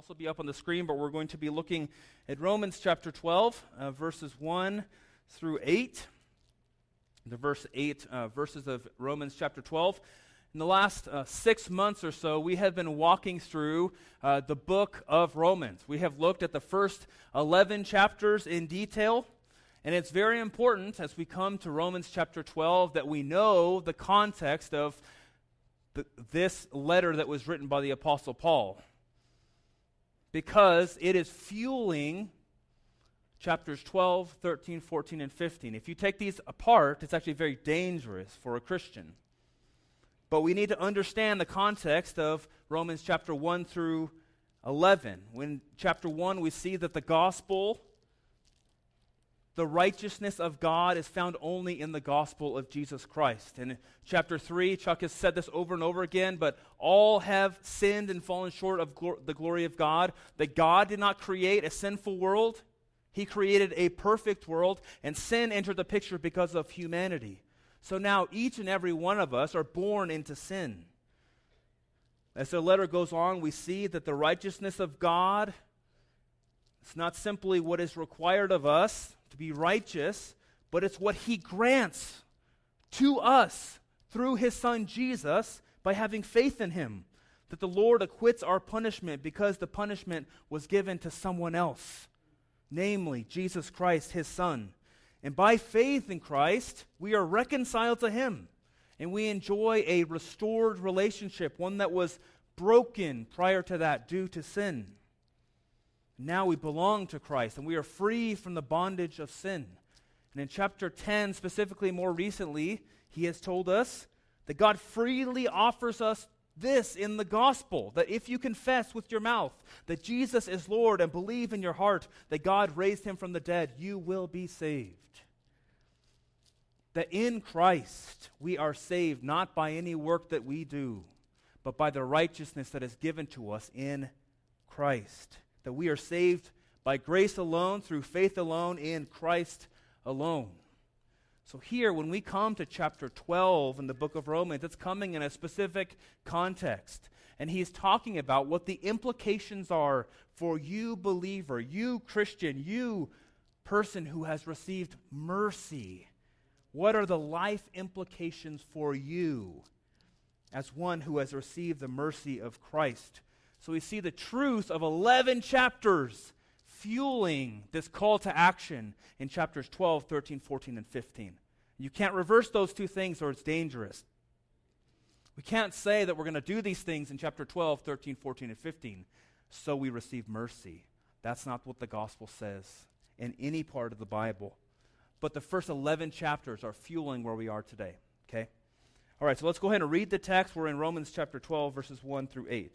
also be up on the screen, but we're going to be looking at Romans chapter 12, uh, verses 1 through 8. The verse 8 uh, verses of Romans chapter 12. In the last uh, six months or so, we have been walking through uh, the book of Romans. We have looked at the first 11 chapters in detail. And it's very important as we come to Romans chapter 12 that we know the context of the, this letter that was written by the Apostle Paul because it is fueling chapters 12, 13, 14, and 15. If you take these apart, it's actually very dangerous for a Christian. But we need to understand the context of Romans chapter 1 through 11. When chapter 1, we see that the gospel the righteousness of God is found only in the gospel of Jesus Christ. In chapter 3, Chuck has said this over and over again, but all have sinned and fallen short of glo- the glory of God. That God did not create a sinful world, He created a perfect world, and sin entered the picture because of humanity. So now each and every one of us are born into sin. As the letter goes on, we see that the righteousness of God it's not simply what is required of us, to be righteous, but it's what he grants to us through his son Jesus by having faith in him. That the Lord acquits our punishment because the punishment was given to someone else, namely Jesus Christ, his son. And by faith in Christ, we are reconciled to him. And we enjoy a restored relationship, one that was broken prior to that due to sin. Now we belong to Christ and we are free from the bondage of sin. And in chapter 10, specifically more recently, he has told us that God freely offers us this in the gospel that if you confess with your mouth that Jesus is Lord and believe in your heart that God raised him from the dead, you will be saved. That in Christ we are saved not by any work that we do, but by the righteousness that is given to us in Christ that we are saved by grace alone, through faith alone, in Christ alone. So, here, when we come to chapter 12 in the book of Romans, it's coming in a specific context. And he's talking about what the implications are for you, believer, you, Christian, you, person who has received mercy. What are the life implications for you as one who has received the mercy of Christ? So we see the truth of 11 chapters fueling this call to action in chapters 12, 13, 14, and 15. You can't reverse those two things or it's dangerous. We can't say that we're going to do these things in chapter 12, 13, 14, and 15 so we receive mercy. That's not what the gospel says in any part of the Bible. But the first 11 chapters are fueling where we are today. Okay? All right, so let's go ahead and read the text. We're in Romans chapter 12, verses 1 through 8.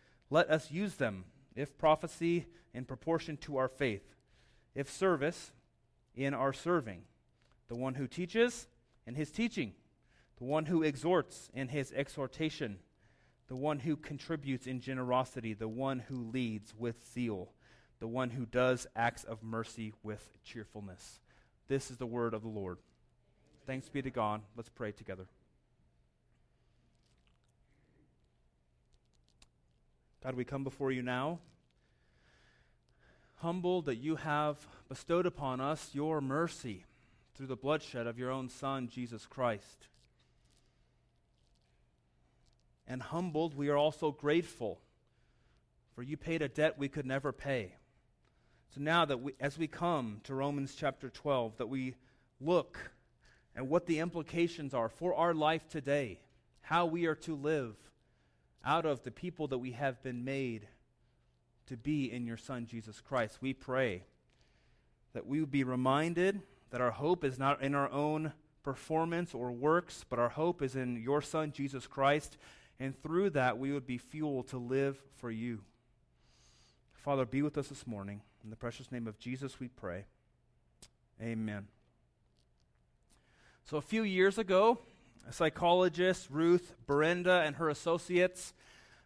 let us use them. If prophecy, in proportion to our faith. If service, in our serving. The one who teaches, in his teaching. The one who exhorts, in his exhortation. The one who contributes in generosity. The one who leads with zeal. The one who does acts of mercy with cheerfulness. This is the word of the Lord. Thanks be to God. Let's pray together. God, we come before you now, humbled that you have bestowed upon us your mercy through the bloodshed of your own Son, Jesus Christ. and humbled, we are also grateful. For you paid a debt we could never pay. So now that we, as we come to Romans chapter 12, that we look at what the implications are for our life today, how we are to live out of the people that we have been made to be in your Son, Jesus Christ. We pray that we would be reminded that our hope is not in our own performance or works, but our hope is in your Son, Jesus Christ. And through that, we would be fueled to live for you. Father, be with us this morning. In the precious name of Jesus, we pray. Amen. So, a few years ago, a psychologist, Ruth Berenda, and her associates,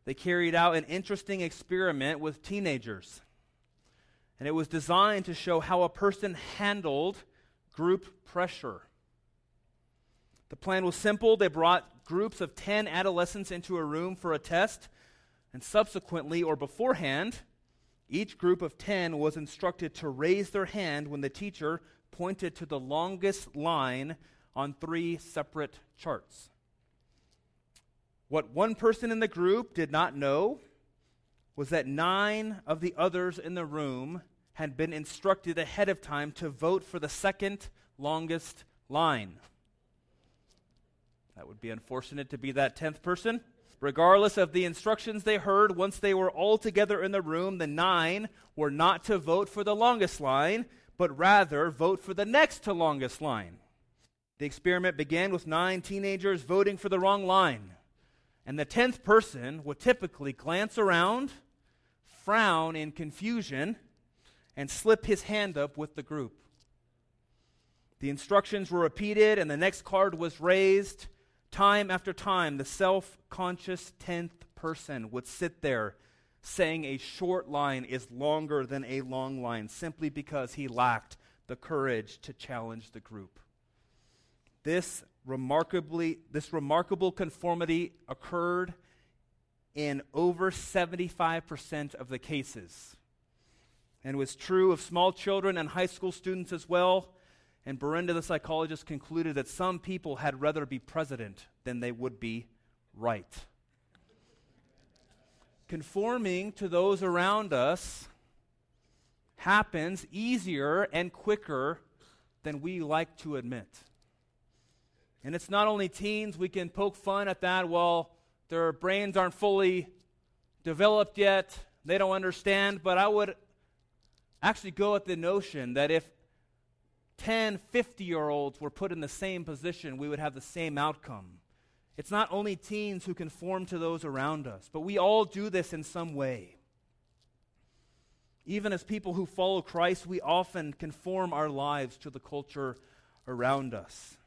they carried out an interesting experiment with teenagers. And it was designed to show how a person handled group pressure. The plan was simple. They brought groups of 10 adolescents into a room for a test, and subsequently or beforehand, each group of 10 was instructed to raise their hand when the teacher pointed to the longest line on three separate charts. What one person in the group did not know was that nine of the others in the room had been instructed ahead of time to vote for the second longest line. That would be unfortunate to be that tenth person. Regardless of the instructions they heard, once they were all together in the room, the nine were not to vote for the longest line, but rather vote for the next to longest line. The experiment began with nine teenagers voting for the wrong line. And the tenth person would typically glance around, frown in confusion, and slip his hand up with the group. The instructions were repeated, and the next card was raised. Time after time, the self conscious tenth person would sit there saying a short line is longer than a long line simply because he lacked the courage to challenge the group. This remarkably this remarkable conformity occurred in over 75% of the cases and was true of small children and high school students as well and Berenda, the psychologist, concluded that some people had rather be president than they would be right. Conforming to those around us happens easier and quicker than we like to admit. And it's not only teens, we can poke fun at that. Well, their brains aren't fully developed yet, they don't understand. But I would actually go at the notion that if 10, 50 year olds were put in the same position, we would have the same outcome. It's not only teens who conform to those around us, but we all do this in some way. Even as people who follow Christ, we often conform our lives to the culture around us.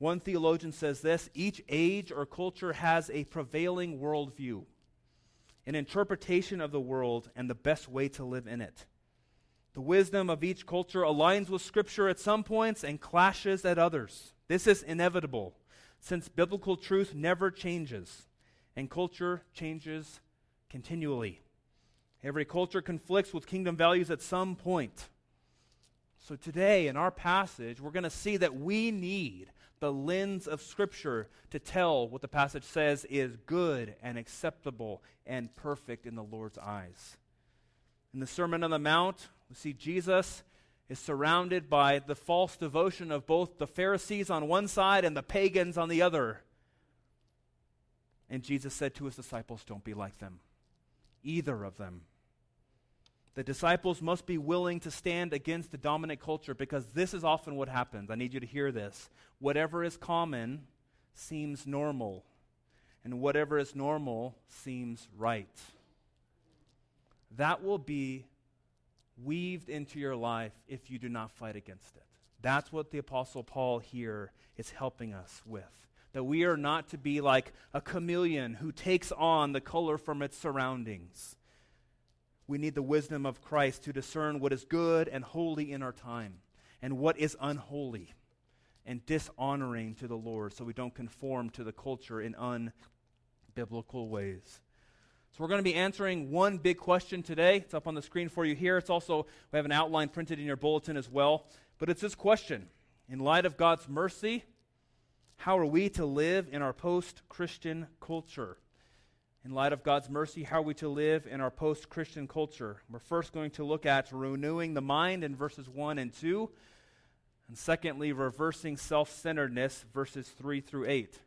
One theologian says this each age or culture has a prevailing worldview, an interpretation of the world, and the best way to live in it. The wisdom of each culture aligns with Scripture at some points and clashes at others. This is inevitable, since biblical truth never changes, and culture changes continually. Every culture conflicts with kingdom values at some point. So, today in our passage, we're going to see that we need the lens of Scripture to tell what the passage says is good and acceptable and perfect in the Lord's eyes. In the Sermon on the Mount, we see Jesus is surrounded by the false devotion of both the Pharisees on one side and the pagans on the other. And Jesus said to his disciples, Don't be like them, either of them. The disciples must be willing to stand against the dominant culture because this is often what happens. I need you to hear this. Whatever is common seems normal, and whatever is normal seems right that will be weaved into your life if you do not fight against it. That's what the Apostle Paul here is helping us with. That we are not to be like a chameleon who takes on the color from its surroundings. We need the wisdom of Christ to discern what is good and holy in our time and what is unholy and dishonoring to the Lord so we don't conform to the culture in unbiblical ways. So we're going to be answering one big question today. It's up on the screen for you here. It's also, we have an outline printed in your bulletin as well. But it's this question In light of God's mercy, how are we to live in our post Christian culture? In light of God's mercy, how are we to live in our post Christian culture? We're first going to look at renewing the mind in verses 1 and 2. And secondly, reversing self centeredness, verses 3 through 8.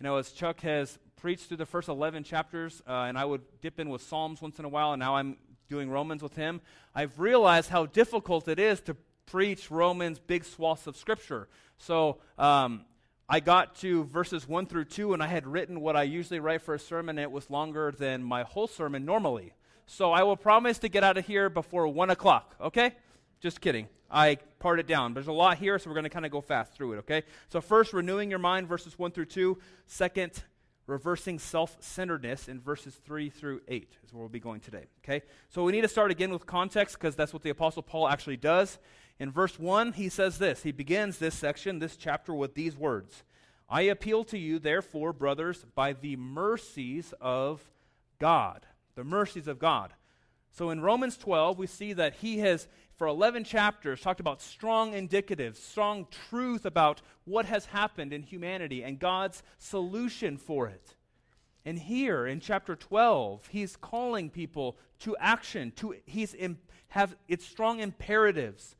You know, as Chuck has preached through the first 11 chapters, uh, and I would dip in with Psalms once in a while, and now I'm doing Romans with him, I've realized how difficult it is to preach Romans big swaths of Scripture. So um, I got to verses 1 through 2, and I had written what I usually write for a sermon, and it was longer than my whole sermon normally. So I will promise to get out of here before 1 o'clock, okay? Just kidding. I part it down. There's a lot here, so we're going to kind of go fast through it, okay? So, first, renewing your mind, verses 1 through 2. Second, reversing self centeredness in verses 3 through 8 is where we'll be going today, okay? So, we need to start again with context because that's what the Apostle Paul actually does. In verse 1, he says this. He begins this section, this chapter, with these words I appeal to you, therefore, brothers, by the mercies of God. The mercies of God. So in Romans 12, we see that he has, for 11 chapters, talked about strong indicatives, strong truth about what has happened in humanity and God's solution for it. And here in chapter 12, he's calling people to action, to he's Im- have its strong imperatives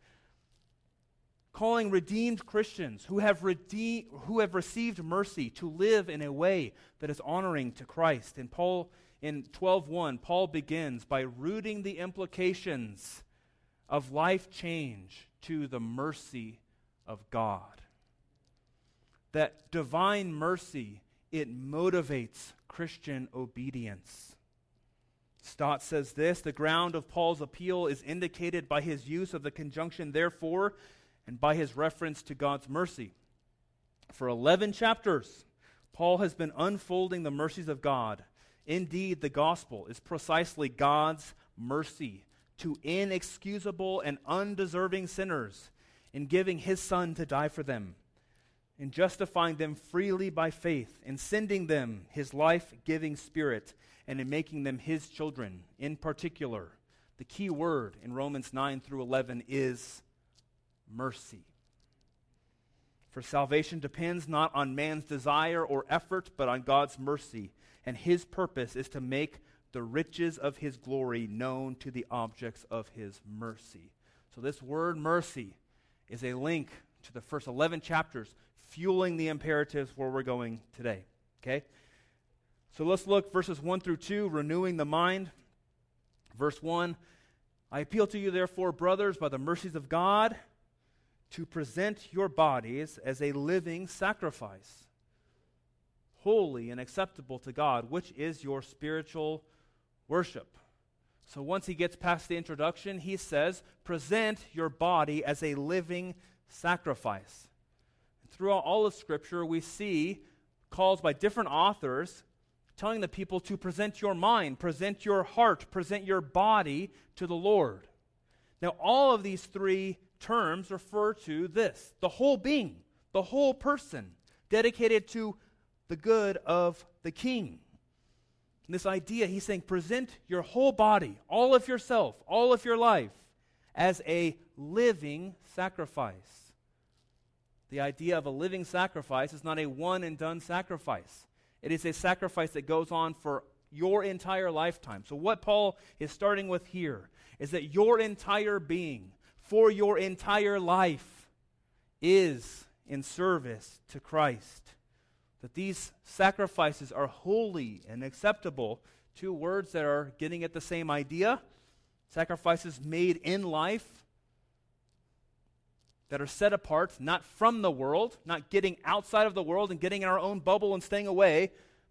calling redeemed Christians who have, redeemed, who have received mercy to live in a way that is honoring to Christ. And Paul in 12:1, Paul begins by rooting the implications of life change to the mercy of God. That divine mercy, it motivates Christian obedience. Stott says this the ground of Paul's appeal is indicated by his use of the conjunction therefore and by his reference to God's mercy. For 11 chapters, Paul has been unfolding the mercies of God. Indeed, the gospel is precisely God's mercy to inexcusable and undeserving sinners in giving his Son to die for them, in justifying them freely by faith, in sending them his life giving Spirit, and in making them his children. In particular, the key word in Romans 9 through 11 is mercy. For salvation depends not on man's desire or effort, but on God's mercy. And his purpose is to make the riches of his glory known to the objects of his mercy. So, this word mercy is a link to the first 11 chapters, fueling the imperatives where we're going today. Okay? So, let's look verses 1 through 2, renewing the mind. Verse 1 I appeal to you, therefore, brothers, by the mercies of God to present your bodies as a living sacrifice, holy and acceptable to God, which is your spiritual worship. So once he gets past the introduction, he says, present your body as a living sacrifice. Throughout all of Scripture, we see calls by different authors telling the people to present your mind, present your heart, present your body to the Lord. Now, all of these three terms refer to this the whole being, the whole person, dedicated to the good of the king. And this idea, he's saying, present your whole body, all of yourself, all of your life, as a living sacrifice. The idea of a living sacrifice is not a one and done sacrifice. It is a sacrifice that goes on for your entire lifetime. So, what Paul is starting with here is that your entire being, for your entire life is in service to Christ. That these sacrifices are holy and acceptable. Two words that are getting at the same idea. Sacrifices made in life that are set apart, not from the world, not getting outside of the world and getting in our own bubble and staying away,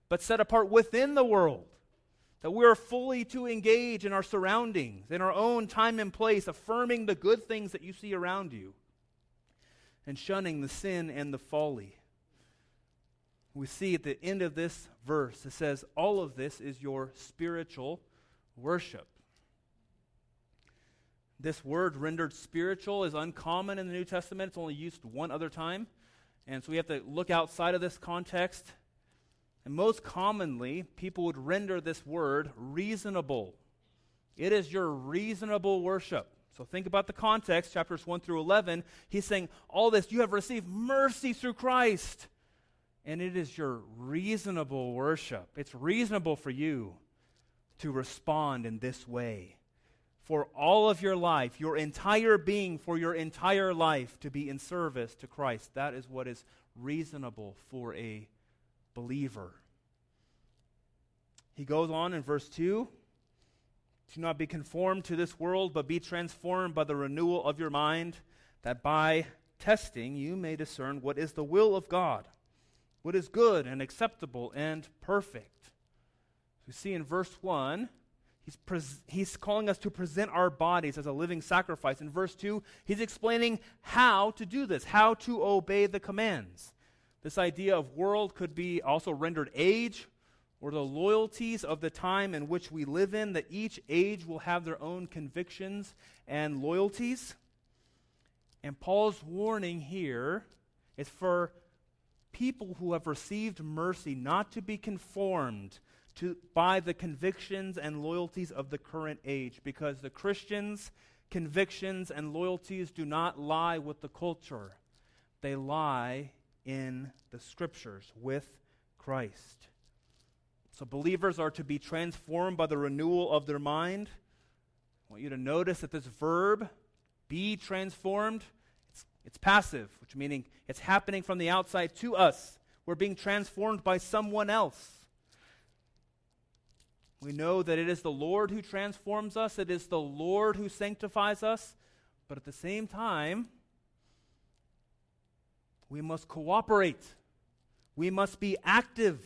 but set apart within the world that we are fully to engage in our surroundings, in our own time and place, affirming the good things that you see around you, and shunning the sin and the folly. We see at the end of this verse, it says, All of this is your spiritual worship. This word rendered spiritual is uncommon in the New Testament. It's only used one other time. And so we have to look outside of this context and most commonly, people would render this word reasonable. It is your reasonable worship. So think about the context, chapters 1 through 11. He's saying, All this, you have received mercy through Christ. and it is your reasonable worship. It's reasonable for you to respond in this way. For all of your life, your entire being, for your entire life to be in service to Christ. That is what is reasonable for a believer. He goes on in verse 2 Do not be conformed to this world, but be transformed by the renewal of your mind, that by testing you may discern what is the will of God, what is good and acceptable and perfect. We see in verse 1, he's, pres- he's calling us to present our bodies as a living sacrifice. In verse 2, he's explaining how to do this, how to obey the commands. This idea of world could be also rendered age or the loyalties of the time in which we live in, that each age will have their own convictions and loyalties. And Paul's warning here is for people who have received mercy not to be conformed to, by the convictions and loyalties of the current age, because the Christians' convictions and loyalties do not lie with the culture, they lie in the scriptures with Christ. So believers are to be transformed by the renewal of their mind. I want you to notice that this verb, be transformed, it's, it's passive, which meaning it's happening from the outside to us. We're being transformed by someone else. We know that it is the Lord who transforms us, it is the Lord who sanctifies us, but at the same time, we must cooperate. We must be active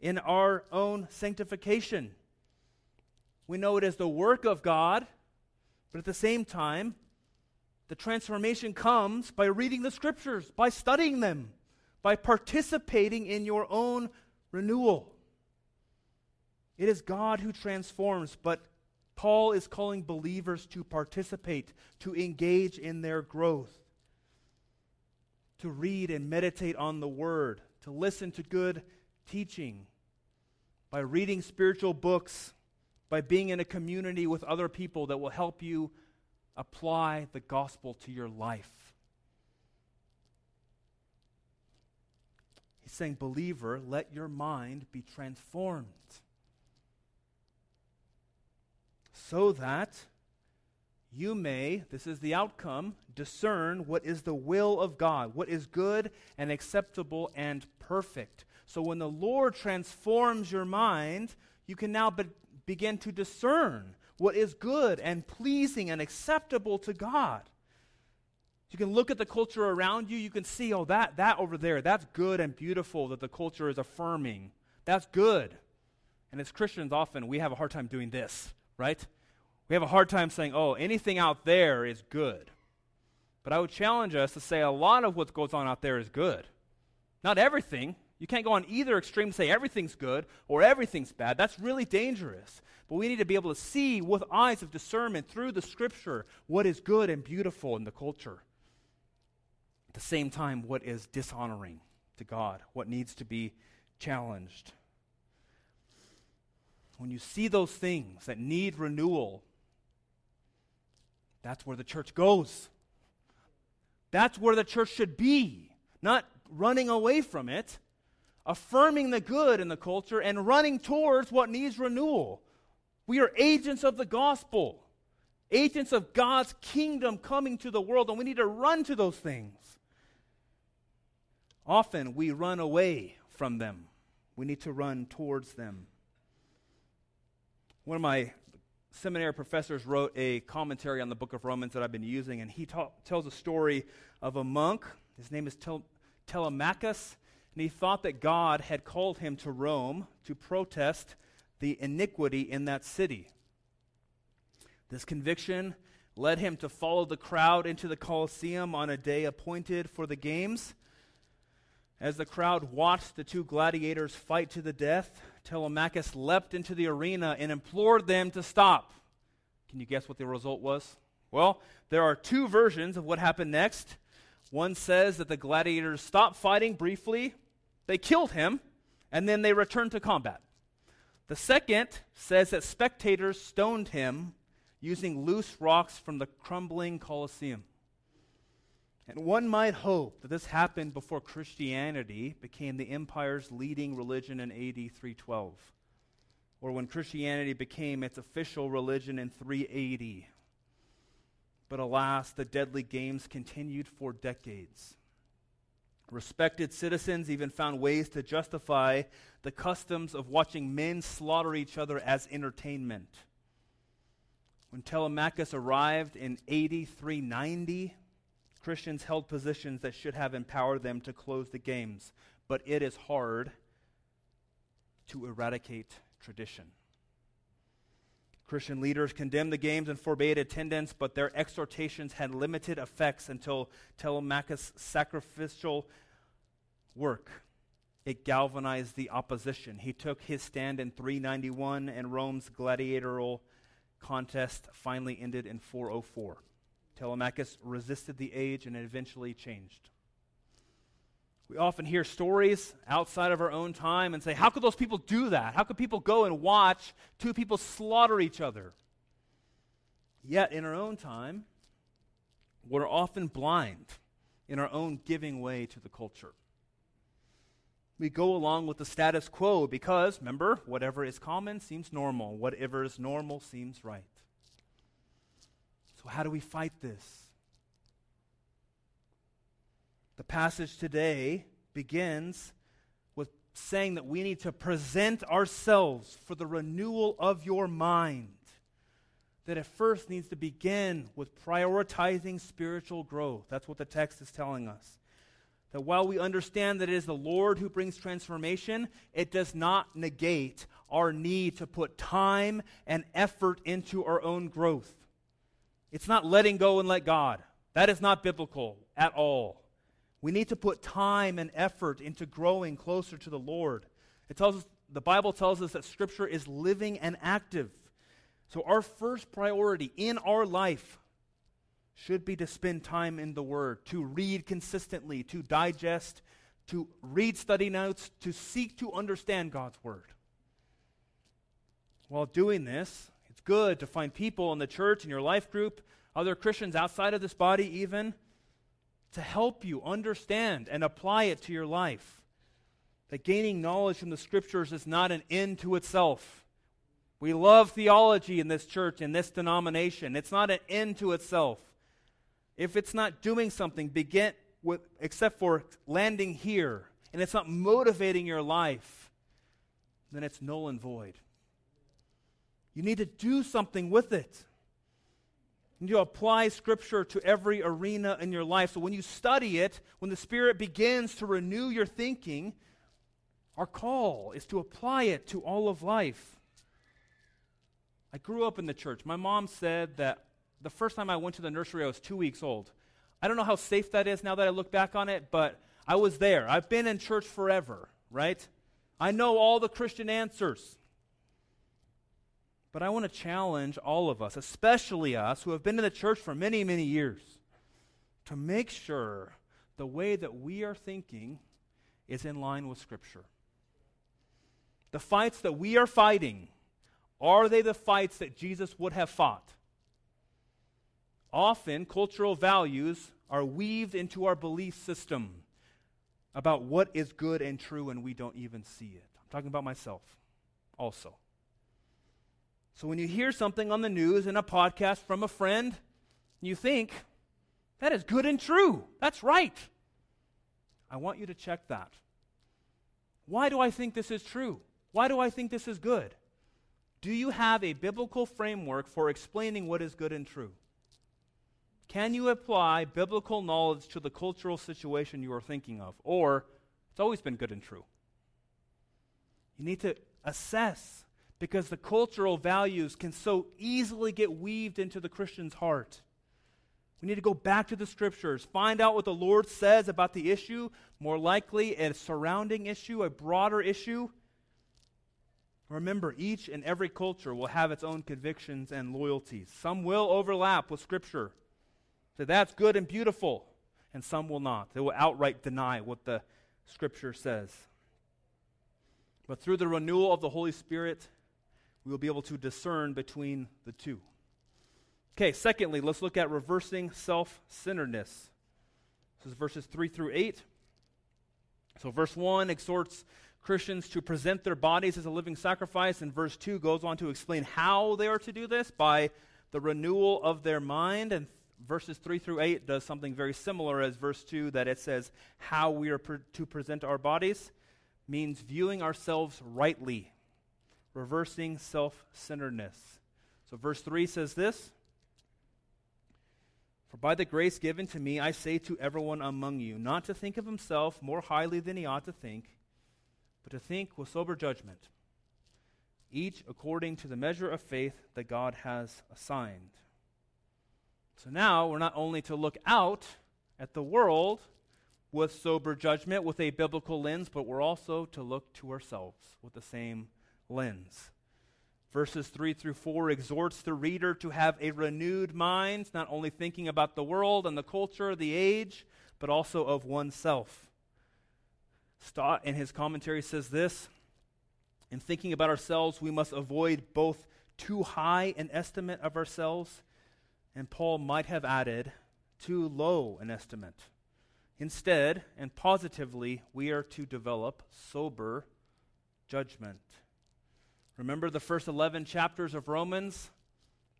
in our own sanctification. We know it is the work of God, but at the same time, the transformation comes by reading the scriptures, by studying them, by participating in your own renewal. It is God who transforms, but Paul is calling believers to participate, to engage in their growth, to read and meditate on the word, to listen to good teaching, by reading spiritual books, by being in a community with other people that will help you apply the gospel to your life. He's saying, believer, let your mind be transformed so that you may, this is the outcome, discern what is the will of God, what is good and acceptable and perfect. So when the Lord transforms your mind, you can now be- begin to discern what is good and pleasing and acceptable to God. You can look at the culture around you, you can see, oh, that, that over there, that's good and beautiful that the culture is affirming. That's good. And as Christians, often we have a hard time doing this, right? We have a hard time saying, oh, anything out there is good. But I would challenge us to say a lot of what goes on out there is good. Not everything. You can't go on either extreme and say everything's good or everything's bad. That's really dangerous. But we need to be able to see with eyes of discernment through the scripture what is good and beautiful in the culture. At the same time, what is dishonoring to God, what needs to be challenged. When you see those things that need renewal, that's where the church goes. That's where the church should be, not running away from it, affirming the good in the culture, and running towards what needs renewal. We are agents of the gospel, agents of God's kingdom coming to the world, and we need to run to those things. Often we run away from them, we need to run towards them. One of my seminary professors wrote a commentary on the book of Romans that I've been using, and he ta- tells a story of a monk. His name is Tel- Telemachus, and he thought that God had called him to Rome to protest the iniquity in that city. This conviction led him to follow the crowd into the Colosseum on a day appointed for the games. As the crowd watched the two gladiators fight to the death, Telemachus leapt into the arena and implored them to stop. Can you guess what the result was? Well, there are two versions of what happened next. One says that the gladiators stopped fighting briefly, they killed him, and then they returned to combat. The second says that spectators stoned him using loose rocks from the crumbling Colosseum. And one might hope that this happened before Christianity became the empire's leading religion in AD 312, or when Christianity became its official religion in 380. But alas, the deadly games continued for decades. Respected citizens even found ways to justify the customs of watching men slaughter each other as entertainment. When Telemachus arrived in 8390, Christians held positions that should have empowered them to close the games, but it is hard to eradicate tradition. Christian leaders condemned the games and forbade attendance, but their exhortations had limited effects until Telemachus' sacrificial work. It galvanized the opposition. He took his stand in 391, and Rome's gladiatorial contest finally ended in 404. Telemachus resisted the age and eventually changed. We often hear stories outside of our own time and say, How could those people do that? How could people go and watch two people slaughter each other? Yet, in our own time, we're often blind in our own giving way to the culture. We go along with the status quo because, remember, whatever is common seems normal, whatever is normal seems right. How do we fight this? The passage today begins with saying that we need to present ourselves for the renewal of your mind. That it first needs to begin with prioritizing spiritual growth. That's what the text is telling us. That while we understand that it is the Lord who brings transformation, it does not negate our need to put time and effort into our own growth. It's not letting go and let God. That is not biblical at all. We need to put time and effort into growing closer to the Lord. It tells us, the Bible tells us that Scripture is living and active. So, our first priority in our life should be to spend time in the Word, to read consistently, to digest, to read study notes, to seek to understand God's Word. While doing this, good to find people in the church, in your life group, other Christians outside of this body, even to help you understand and apply it to your life. That gaining knowledge from the scriptures is not an end to itself. We love theology in this church, in this denomination. It's not an end to itself. If it's not doing something, begin with, except for landing here, and it's not motivating your life, then it's null and void. You need to do something with it. You need to apply Scripture to every arena in your life. So when you study it, when the Spirit begins to renew your thinking, our call is to apply it to all of life. I grew up in the church. My mom said that the first time I went to the nursery, I was two weeks old. I don't know how safe that is now that I look back on it, but I was there. I've been in church forever, right? I know all the Christian answers. But I want to challenge all of us, especially us who have been in the church for many, many years, to make sure the way that we are thinking is in line with Scripture. The fights that we are fighting, are they the fights that Jesus would have fought? Often, cultural values are weaved into our belief system about what is good and true, and we don't even see it. I'm talking about myself also. So when you hear something on the news in a podcast from a friend, you think, that is good and true. That's right. I want you to check that. Why do I think this is true? Why do I think this is good? Do you have a biblical framework for explaining what is good and true? Can you apply biblical knowledge to the cultural situation you are thinking of? Or it's always been good and true. You need to assess because the cultural values can so easily get weaved into the Christian's heart. We need to go back to the scriptures, find out what the Lord says about the issue, more likely a surrounding issue, a broader issue. Remember, each and every culture will have its own convictions and loyalties. Some will overlap with Scripture. So that's good and beautiful, and some will not. They will outright deny what the Scripture says. But through the renewal of the Holy Spirit, we will be able to discern between the two. Okay, secondly, let's look at reversing self centeredness. This is verses 3 through 8. So, verse 1 exhorts Christians to present their bodies as a living sacrifice, and verse 2 goes on to explain how they are to do this by the renewal of their mind. And verses 3 through 8 does something very similar as verse 2 that it says how we are pre- to present our bodies means viewing ourselves rightly, reversing self centeredness. So, verse 3 says this For by the grace given to me, I say to everyone among you, not to think of himself more highly than he ought to think, but to think with sober judgment, each according to the measure of faith that God has assigned. So now we're not only to look out at the world with sober judgment, with a biblical lens, but we're also to look to ourselves with the same lens. Verses 3 through 4 exhorts the reader to have a renewed mind, not only thinking about the world and the culture, the age, but also of oneself. Stott, in his commentary, says this In thinking about ourselves, we must avoid both too high an estimate of ourselves, and Paul might have added, too low an estimate. Instead, and positively, we are to develop sober judgment. Remember the first 11 chapters of Romans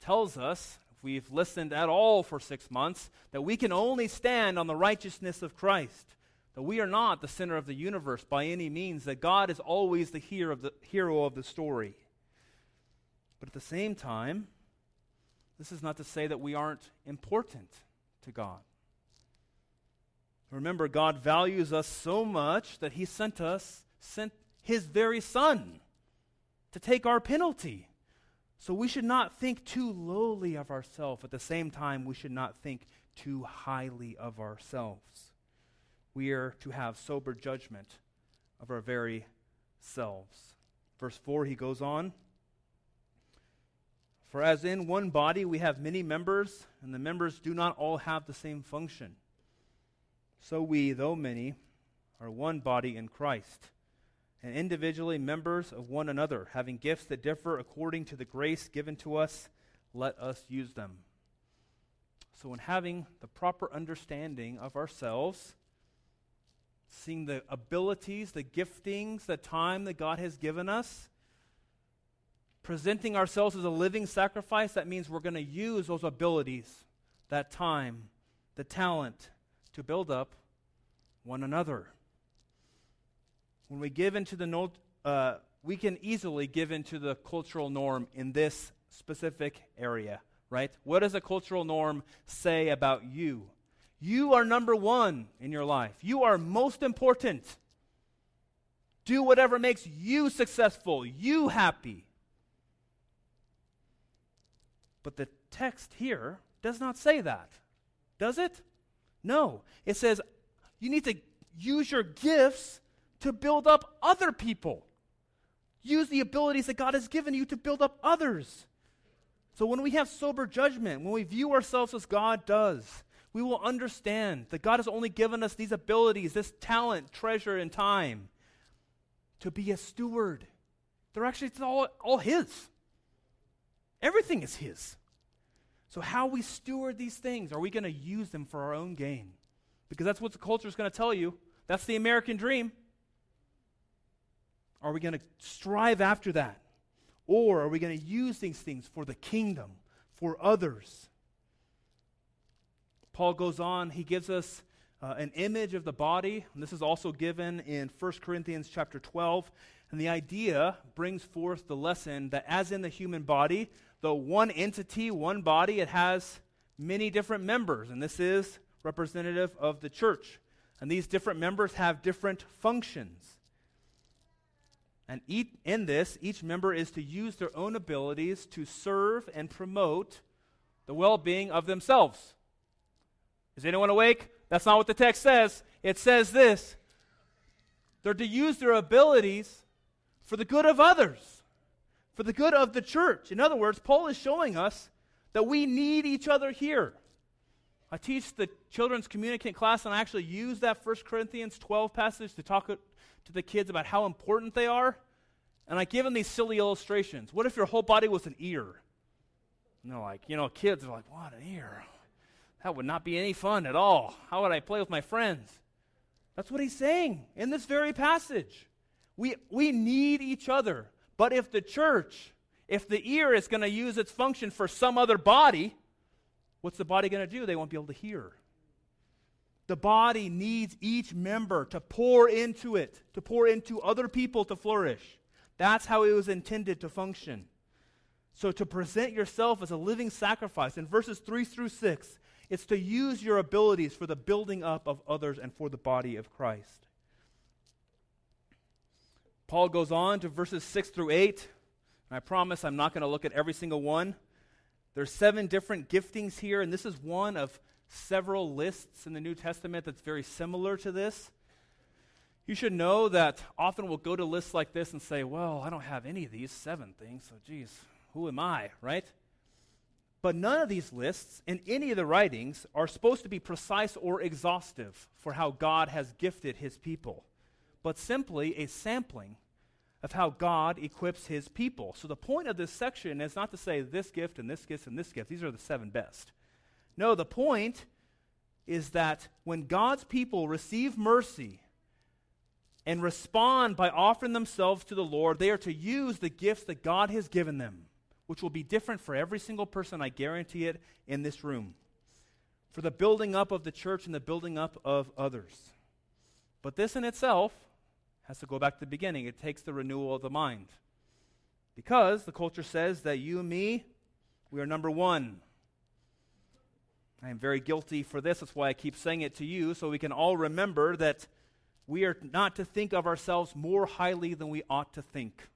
tells us, if we've listened at all for 6 months, that we can only stand on the righteousness of Christ. That we are not the center of the universe by any means, that God is always the hero of the, hero of the story. But at the same time, this is not to say that we aren't important to God. Remember, God values us so much that He sent us, sent His very Son to take our penalty. So we should not think too lowly of ourselves. At the same time, we should not think too highly of ourselves. We are to have sober judgment of our very selves. Verse 4, he goes on. For as in one body we have many members, and the members do not all have the same function. So we, though many, are one body in Christ, and individually members of one another, having gifts that differ according to the grace given to us, let us use them. So, in having the proper understanding of ourselves, seeing the abilities, the giftings, the time that God has given us, presenting ourselves as a living sacrifice, that means we're going to use those abilities, that time, the talent, to build up one another. When we give into the uh, we can easily give into the cultural norm in this specific area, right? What does a cultural norm say about you? You are number one in your life. You are most important. Do whatever makes you successful, you happy. But the text here does not say that, does it? No. It says you need to use your gifts to build up other people. Use the abilities that God has given you to build up others. So when we have sober judgment, when we view ourselves as God does, we will understand that God has only given us these abilities, this talent, treasure, and time to be a steward. They're actually it's all, all His. Everything is His. So, how we steward these things, are we going to use them for our own gain? Because that's what the culture is going to tell you. That's the American dream. Are we going to strive after that? Or are we going to use these things for the kingdom, for others? Paul goes on, he gives us uh, an image of the body, and this is also given in 1 Corinthians chapter 12. And the idea brings forth the lesson that as in the human body, though one entity, one body, it has many different members. And this is representative of the church. And these different members have different functions. And each, in this, each member is to use their own abilities to serve and promote the well being of themselves. Is anyone awake? That's not what the text says. It says this they're to use their abilities for the good of others for the good of the church. In other words, Paul is showing us that we need each other here. I teach the children's communicant class, and I actually use that 1 Corinthians 12 passage to talk to the kids about how important they are. And I give them these silly illustrations. What if your whole body was an ear? And they're like, you know, kids are like, what, an ear? that would not be any fun at all. How would I play with my friends? That's what he's saying in this very passage. We, we need each other. But if the church, if the ear is going to use its function for some other body, what's the body going to do? They won't be able to hear. The body needs each member to pour into it, to pour into other people to flourish. That's how it was intended to function. So, to present yourself as a living sacrifice, in verses 3 through 6, it's to use your abilities for the building up of others and for the body of Christ. Paul goes on to verses 6 through 8. And I promise I'm not going to look at every single one. There's seven different giftings here, and this is one of several lists in the New Testament that's very similar to this. You should know that often we'll go to lists like this and say, Well, I don't have any of these seven things, so geez, who am I, right? But none of these lists in any of the writings are supposed to be precise or exhaustive for how God has gifted his people, but simply a sampling of how God equips his people. So the point of this section is not to say this gift and this gift and this gift, these are the seven best. No, the point is that when God's people receive mercy and respond by offering themselves to the Lord, they are to use the gifts that God has given them, which will be different for every single person, I guarantee it, in this room, for the building up of the church and the building up of others. But this in itself has to go back to the beginning. It takes the renewal of the mind. Because the culture says that you me, we are number one. I am very guilty for this. That's why I keep saying it to you, so we can all remember that we are not to think of ourselves more highly than we ought to think.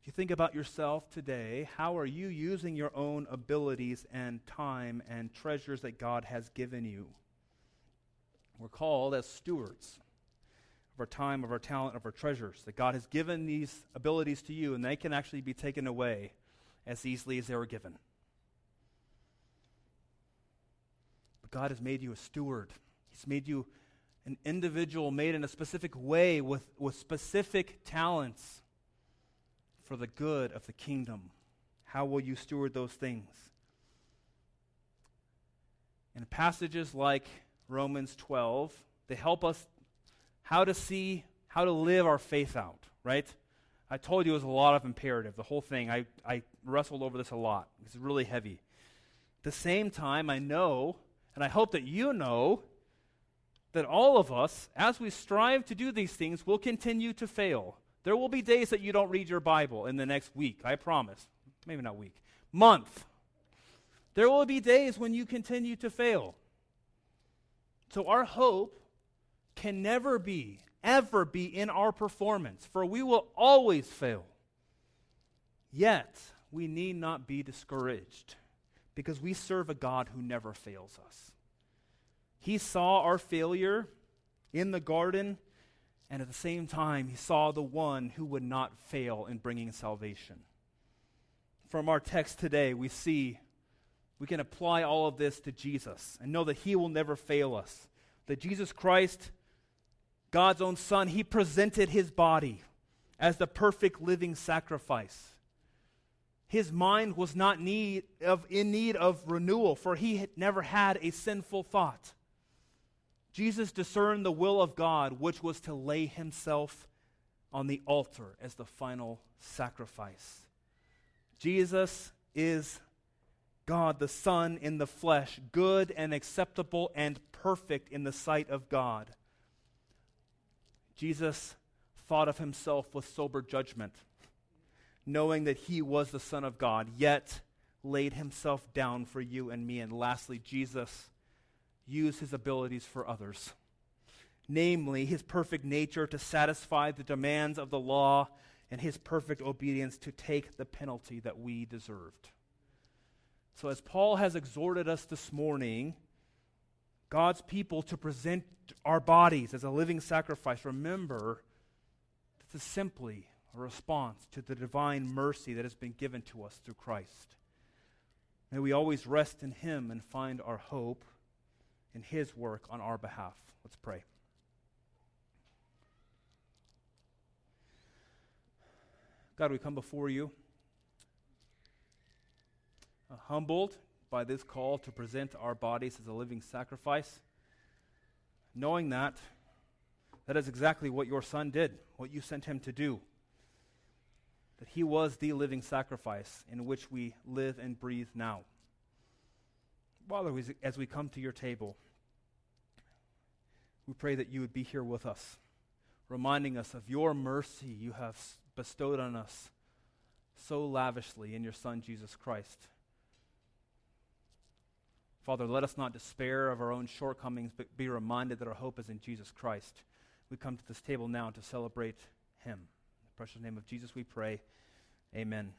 If you think about yourself today, how are you using your own abilities and time and treasures that God has given you? We're called as stewards of our time, of our talent, of our treasures. That God has given these abilities to you, and they can actually be taken away as easily as they were given. But God has made you a steward. He's made you an individual made in a specific way with, with specific talents for the good of the kingdom. How will you steward those things? In passages like Romans 12, they help us how to see, how to live our faith out, right? I told you it was a lot of imperative, the whole thing. I, I wrestled over this a lot. It's really heavy. At the same time, I know and I hope that you know that all of us, as we strive to do these things, will continue to fail. There will be days that you don't read your Bible in the next week, I promise. Maybe not week, month. There will be days when you continue to fail. So our hope can never be, ever be in our performance, for we will always fail. Yet, we need not be discouraged because we serve a God who never fails us. He saw our failure in the garden, and at the same time, he saw the one who would not fail in bringing salvation. From our text today, we see we can apply all of this to Jesus and know that he will never fail us. That Jesus Christ, God's own Son, he presented his body as the perfect living sacrifice his mind was not need of, in need of renewal, for he had never had a sinful thought. Jesus discerned the will of God, which was to lay himself on the altar as the final sacrifice. Jesus is God, the Son in the flesh, good and acceptable and perfect in the sight of God. Jesus thought of himself with sober judgment knowing that he was the Son of God, yet laid himself down for you and me. And lastly, Jesus used his abilities for others, namely his perfect nature to satisfy the demands of the law and his perfect obedience to take the penalty that we deserved. So, as Paul has exhorted us this morning, God's people to present our bodies as a living sacrifice, remember this is simply a response to the divine mercy that has been given to us through Christ. May we always rest in Him and find our hope in His work on our behalf. Let's pray. God, we come before you, uh, humbled by this call to present our bodies as a living sacrifice, knowing that that is exactly what your Son did, what you sent him to do. That he was the living sacrifice in which we live and breathe now. Father, as we come to your table, we pray that you would be here with us, reminding us of your mercy you have bestowed on us so lavishly in your Son, Jesus Christ. Father, let us not despair of our own shortcomings, but be reminded that our hope is in Jesus Christ. We come to this table now to celebrate him. In the precious name of Jesus we pray. Amen.